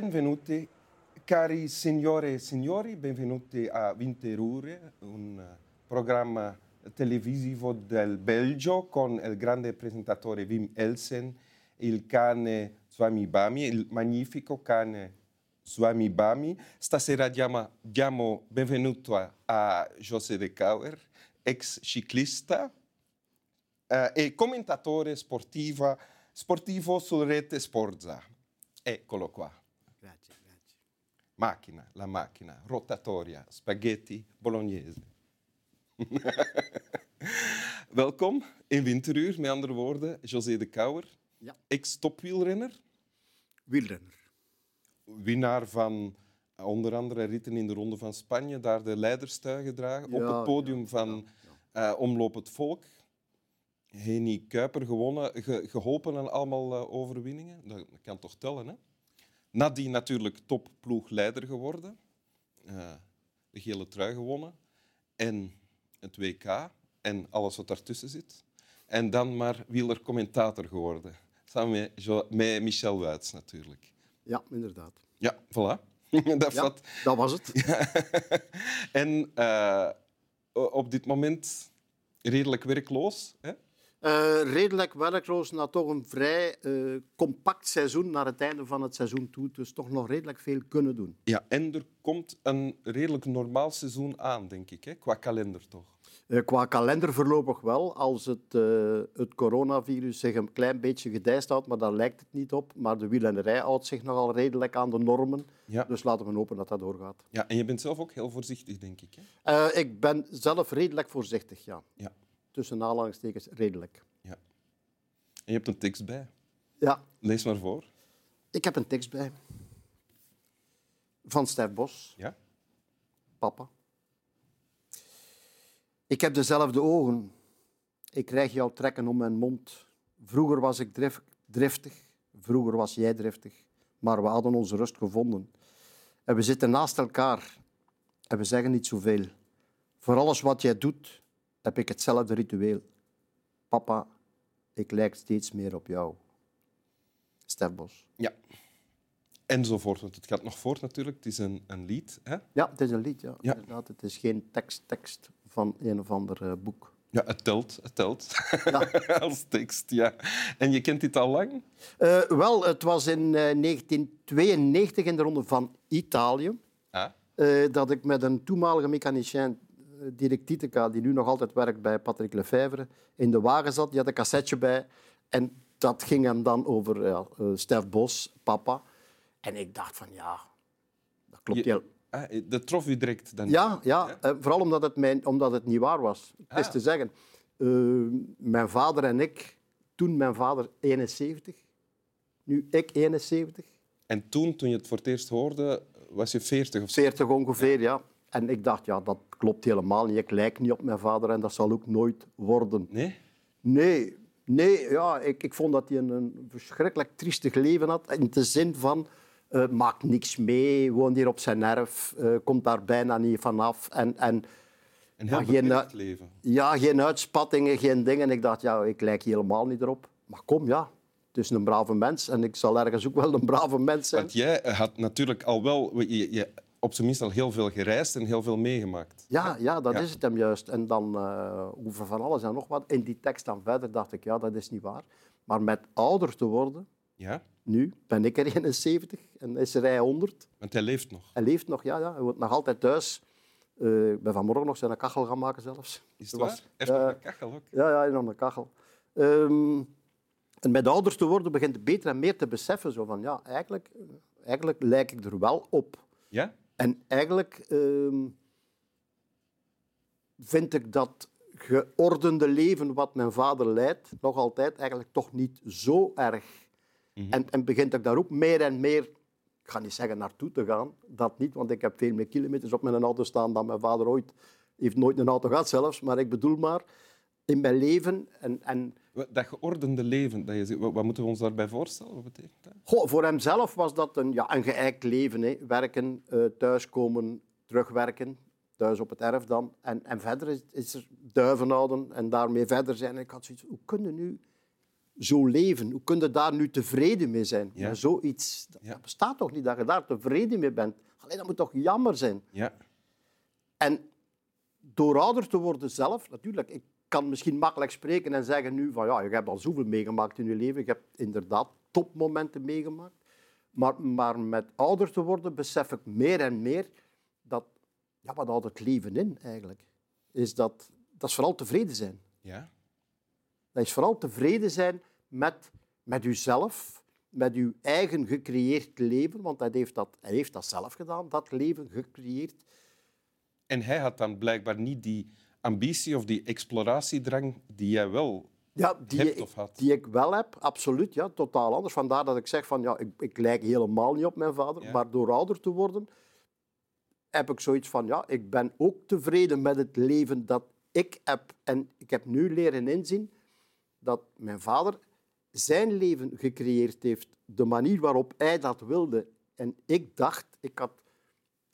Benvenuti, cari signore e signori, benvenuti a Winterure, un programma televisivo del Belgio con il grande presentatore Wim Elsen, il cane Swami Bami, il magnifico cane Swami Bami. Stasera diamo, diamo benvenuto a, a José de Cauer, ex ciclista eh, e commentatore sportiva, sportivo su Rete Sporza. Eccolo qua. Macchina, la macchina, rotatoria, spaghetti bolognese. Welkom in Winteruur, met andere woorden, José de Kouwer, Ja. ex-topwielrenner, Wielrenner. winnaar van eh, onder andere ritten in de Ronde van Spanje, daar de leiderstuig gedragen, op het podium ja, van eh, Omloop het Volk. Heni Kuiper gewonnen, ge- geholpen aan allemaal eh, overwinningen. Dat kan toch tellen, hè? Nadien natuurlijk topploegleider geworden. Eh, de gele trui gewonnen. En het WK. En alles wat daartussen zit. En dan maar wielercommentator geworden. Samen met, met Michel Wuits natuurlijk. Ja, inderdaad. Ja, voilà. dat Ja, dat was het. En eh, op dit moment redelijk werkloos. Hè? Eh, redelijk werkloos na toch een vrij eh, compact seizoen naar het einde van het seizoen toe. Dus toch nog redelijk veel kunnen doen. Ja, en er komt een redelijk normaal seizoen aan, denk ik, hè? qua kalender toch. Eh, qua kalender voorlopig wel, als het, het coronavirus zich een klein beetje gedijst houdt, maar daar lijkt het niet op. Maar de wielrennerij houdt zich nogal redelijk aan de normen. Ja. Dus laten we hopen dat dat doorgaat. ja. En je bent zelf ook heel voorzichtig, denk ik. Hè? Ik ben zelf redelijk voorzichtig, ja. Ja. Tussen aanhalingstekens redelijk. ja. En je hebt een tekst bij. Ja, Lees maar voor. ik heb een tekst bij. Van Stef Bos. Ja? Papa. Ik heb dezelfde ogen. Ik krijg jouw trekken om mijn mond. Vroeger was ik drif- driftig, vroeger was jij driftig, maar we hadden onze rust gevonden. En we zitten naast elkaar en we zeggen niet zoveel. Voor alles wat jij doet, heb ik hetzelfde ritueel. Papa, ik lijk steeds meer op jou. Stef Bos. Ja. Enzovoort, want het gaat nog voort natuurlijk. Het is een, een lied. Hè? Ja, het is een lied, ja. Ja. Inderdaad, het is geen tekst, tekst van een of ander eh, boek. Ja, het telt. Het telt. Ja. Als tekst, ja. En je kent dit al lang? Eh, wel, het was in eh, 1992 in de ronde van Italië Ah. eh, dat ik met een toenmalige mechanicien, eh, Tieteka, die nu nog altijd werkt bij Patrick Lefevre, in de wagen zat. Die had een cassetje bij en dat ging hem dan over ja, eh, Stef Bos, papa. En ik dacht van ja, dat klopt heel. Ah, dat trof u direct dan? Ja, ja eh, vooral omdat het, mijn, omdat het niet waar was. Het is Ah. te zeggen, eh, mijn vader en ik, toen mijn vader 71, nu ik 71, En toen, toen je het voor het eerst hoorde, was je 40 of zo? 40 ongeveer, ja. En ik dacht, ja, dat klopt helemaal niet. Ik lijk niet op mijn vader en dat zal ook nooit worden. Nee? Nee, nee ja, ik, ik vond dat hij een, een verschrikkelijk triestig leven had. In de zin van, eh, maakt niks mee, woont hier op zijn erf, eh, komt daar bijna niet vanaf. En, en Een heel Ja, geen, leven. ja, geen uitspattingen, geen dingen. Ik dacht, ja, ik lijk helemaal niet erop. Maar kom, ja, het is een brave mens. En ik zal ergens ook wel een brave mens zijn. Want jij had natuurlijk al wel, je, je, op zijn minst al heel veel gereisd en heel veel meegemaakt. Ja, ja dat Ja. is het hem juist. En dan uh, over van alles en nog wat. In die tekst dan verder dacht ik, ja, dat is niet waar. Maar met ouder te worden, Ja? nu ben ik er 71 en is er hij 100. Want hij leeft nog. Hij leeft nog, ja, ja. Hij woont nog altijd thuis. Eh, ik ben vanmorgen nog zijn kachel gaan maken zelfs. Is het waar? was- nog Ja. een kachel ook. Ja, ja, in de kachel. Ehm, en met ouder te worden begint het beter en meer te beseffen. Zo van, ja, eigenlijk, eigenlijk lijk ik er wel op. Ja? En eigenlijk ehm, vind ik dat geordende leven wat mijn vader leidt, nog altijd eigenlijk toch niet zo erg. en, en begint ik daar ook meer en meer, ik ga niet zeggen naartoe te gaan, dat niet, want ik heb veel meer kilometers op mijn auto staan dan mijn vader ooit. heeft nooit een auto gehad zelfs, maar ik bedoel maar, in mijn leven en, en Dat geordende leven, dat je, wat, wat moeten we ons daarbij voorstellen? Wat betekent dat? Goh, voor hemzelf was dat een, ja, een geëikt leven. Hè. Werken, eh, thuiskomen, terugwerken. Thuis op het erf dan. En, en verder is, is er duiven houden en daarmee verder zijn. En ik had zoiets hoe kunnen nu zo leven? Hoe kun je daar nu tevreden mee zijn? Ja. Zoiets, dat, Ja. bestaat toch niet, dat je daar tevreden mee bent? Allee, dat moet toch jammer zijn? Ja. En door ouder te worden zelf, natuurlijk, ik kan misschien makkelijk spreken en zeggen nu van ja, je hebt al zoveel meegemaakt in je leven, je hebt inderdaad topmomenten meegemaakt. Maar, maar met ouder te worden besef ik meer en meer dat, ja, wat houdt het leven in eigenlijk? Is dat, dat is vooral tevreden zijn. Ja. Dat is vooral tevreden zijn met, met uzelf, met uw eigen gecreëerd leven, want hij heeft, dat, hij heeft dat zelf gedaan, dat leven gecreëerd. En hij had dan blijkbaar niet die ambitie of die exploratiedrang die jij wel Ja, die, hebt of had. die ik wel heb, absoluut, ja, totaal anders. Vandaar dat ik zeg van ja, ik, ik lijk helemaal niet op mijn vader, Ja. maar door ouder te worden heb ik zoiets van ja, ik ben ook tevreden met het leven dat ik heb. En ik heb nu leren inzien dat mijn vader zijn leven gecreëerd heeft, de manier waarop hij dat wilde. En ik dacht, ik had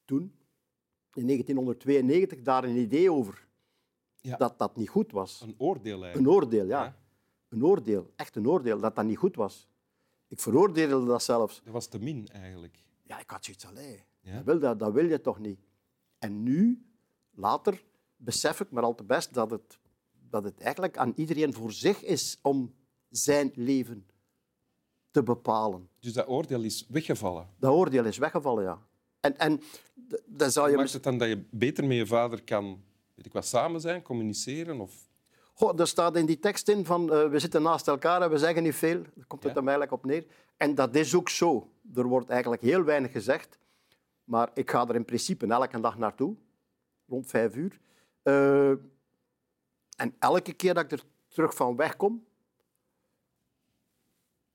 toen in 1992 daar een idee over Ja. dat dat niet goed was. Een oordeel eigenlijk. Een oordeel, ja. Ja. Een oordeel, echt een oordeel, dat dat niet goed was. Ik veroordeelde dat zelfs. Dat was te min eigenlijk. Ja, ik had zoiets allee. Ja. Dat, wil, dat, dat wil je toch niet? En nu, later, besef ik maar al te best dat het, dat het eigenlijk aan iedereen voor zich is om zijn leven te bepalen. Dus dat oordeel is weggevallen. Dat oordeel is weggevallen, ja. En, en dan zou je... Maakt het dan dat je beter met je vader kan weet ik wat, samen zijn, communiceren? Of... Goh, er staat in die tekst in van eh, we zitten naast elkaar en we zeggen niet veel. Daar komt het Ja. eigenlijk op neer. En dat is ook zo. Er wordt eigenlijk heel weinig gezegd. Maar ik ga er in principe elke dag naartoe, rond vijf uur. Eh, en elke keer dat ik er terug van wegkom,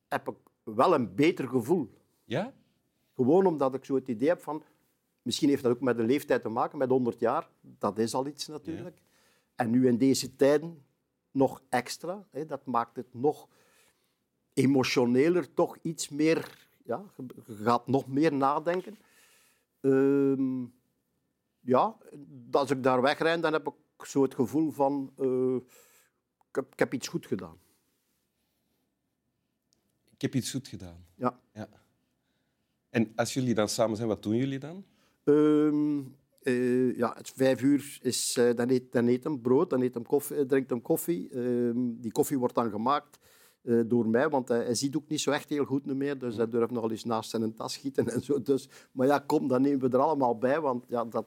heb ik wel een beter gevoel. Ja? Gewoon omdat ik zo het idee heb van... Misschien heeft dat ook met de leeftijd te maken, met 100 jaar. Dat is al iets natuurlijk. En nu in deze tijden nog extra. Hè, dat maakt het nog emotioneler, toch iets meer... Ja, je gaat nog meer nadenken. Ehm, ja, als ik daar wegrijd, dan heb ik zo het gevoel van... eh, ik, heb, ik heb iets goed gedaan. Ik heb iets goed gedaan. Ja. Ja. En als jullie dan samen zijn, wat doen jullie dan? Ehm, eh, ja, het vijf uur is, eh, dan, eet, dan eet hem brood, dan eet hem koffie, eh, drinkt hem koffie. Ehm, die koffie wordt dan gemaakt door mij, want hij, hij ziet ook niet zo echt heel goed meer. Dus hij durft nog eens naast zijn tas schieten en zo. Dus, maar ja, kom, dan nemen we er allemaal bij, want ja, dat,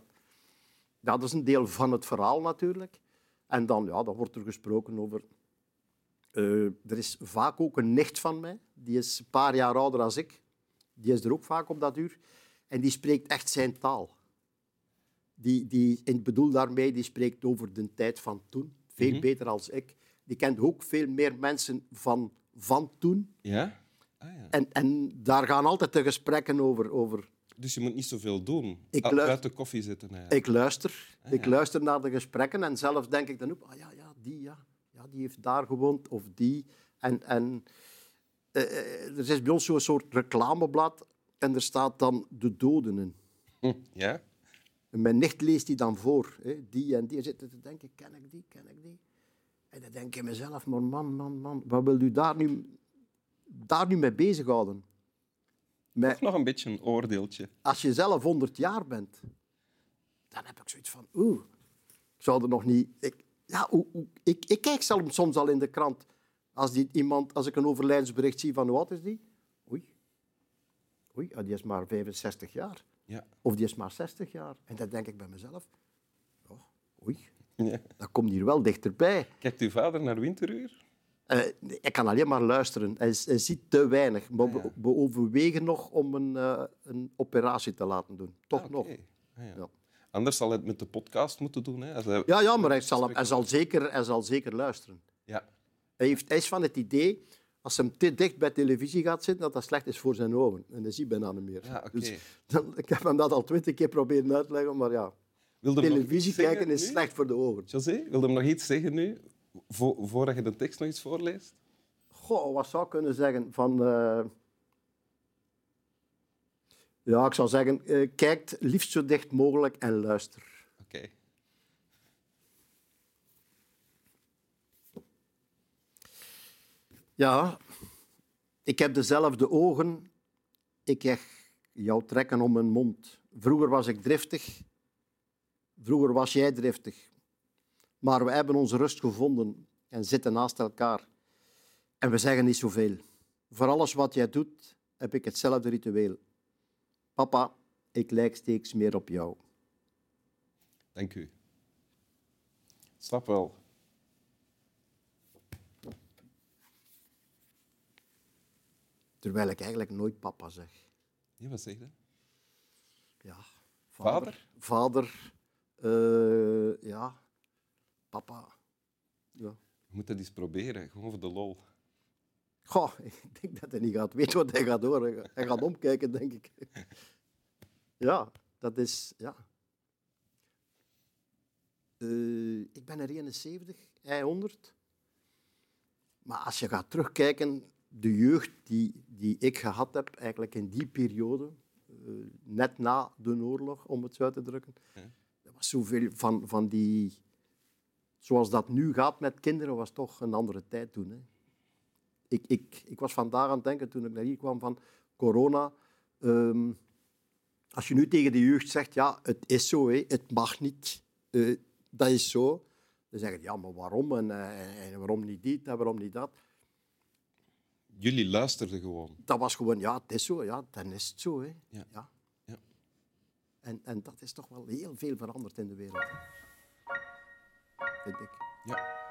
ja, dat is een deel van het verhaal natuurlijk. En dan, ja, dan wordt er gesproken over... er is vaak ook een nicht van mij, die is een paar jaar ouder dan ik. Die is er ook vaak op dat uur. En die spreekt echt zijn taal. Die, die, ik bedoel daarmee, die spreekt over de tijd van toen. Veel Mhm. beter als ik. Die kent ook veel meer mensen van, van toen. Ja? Ah, ja. En, en daar gaan altijd de gesprekken over. over. Dus je moet niet zoveel doen. Ik luister- Buiten koffie zitten. eigenlijk. Ik luister. Ah, Ik luister naar de gesprekken en zelf denk ik dan ook, ah ja, ja, die, ja. ja, die heeft daar gewoond of die. En, en eh, er is bij ons zo'n soort reclameblad en er staat dan de doden in. Hm, Ja? En mijn nicht leest die dan voor. Hè. Die en die. En zitten te denken, ken ik die, ken ik die? En dan denk ik mezelf, maar man, man, man, wat wil u daar nu, daar nu mee bezighouden? Met, Toch nog een beetje een oordeeltje. als je zelf 100 jaar bent, dan heb ik zoiets van, oeh, ik zou er nog niet... Ik, ja, ik, ik kijk soms, soms al in de krant, als, die, iemand, als ik een overlijdensbericht zie van hoe oud is die? Oei, ah, die is maar 65 jaar. Ja. Of die is maar 60 jaar. En dan denk ik bij mezelf, oh, oei, ja. dat komt hier wel dichterbij. Kijkt uw vader naar winteruur? Nee, ik kan alleen maar luisteren. Hij, hij ziet te weinig. Maar Ah, ja. we, we overwegen nog om een, eh, een operatie te laten doen. Toch Ah, nog. Ah, ja. Ja. Anders zal hij het met de podcast moeten doen. Hè? Als hij... Ja, ja maar hij zal, hij, zal zeker, hij zal zeker luisteren. Ja. Hij, heeft, hij is van het idee, als hij te dicht bij televisie gaat zitten, dat dat slecht is voor zijn ogen. En dat zie bijna niet meer. Ja. Dus dan, ik heb hem dat al twintig keer proberen uit te leggen, maar ja, Wilde hem televisie kijken is nu? slecht voor de ogen. José, wil je hem nog iets zeggen nu? Vo voordat je de tekst nog eens voorleest? Goh, wat zou ik kunnen zeggen? Van, eh, Ja, ik zou zeggen, eh, kijk liefst zo dicht mogelijk en luister. Oké. Ja, ik heb dezelfde ogen. Ik krijg jou trekken om mijn mond. Vroeger was ik driftig. Vroeger was jij driftig. Maar we hebben onze rust gevonden en zitten naast elkaar. En we zeggen niet zoveel. Voor alles wat jij doet, heb ik hetzelfde ritueel. Papa, ik lijk steeds meer op jou. Dank u. Snap wel. Terwijl ik eigenlijk nooit papa zeg. Ja, wat zeg je? Ja, Vader? Vader, eh, ja, papa. Ja. We moeten dat eens proberen, gewoon voor de lol. Goh, ik denk dat hij niet gaat weten wat hij gaat horen. Hij gaat omkijken, denk ik. Ja, dat is... Ja. Eh, ik ben er 71, hij 100. Maar als je gaat terugkijken, de jeugd die, die ik gehad heb, eigenlijk in die periode, eh, net na de oorlog, om het zo uit te drukken, er was zoveel van, van die... Zoals dat nu gaat met kinderen, was toch een andere tijd toen. Hè. Ik, ik, ik was vandaag aan het denken, toen ik naar hier kwam, van corona. ehm, als je nu tegen de jeugd zegt, ja, het is zo, hè, het mag niet, eh, dat is zo. Dan zeggen ze, ja, maar waarom? En, eh, en waarom niet dit en waarom niet dat? Jullie luisterden gewoon. Dat was gewoon, ja, het is zo, ja, dan is het zo. Hè. Ja. Ja. Ja. En, en dat is toch wel heel veel veranderd in de wereld. hè. Vind ik. Ja.